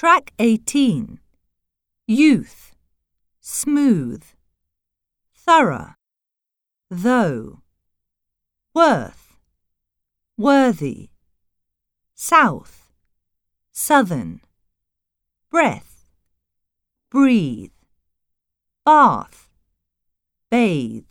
Track 18. Youth. Smooth. Thorough. Though. Worth. Worthy. South. Southern. Breath. Breathe. Bath. Bathe.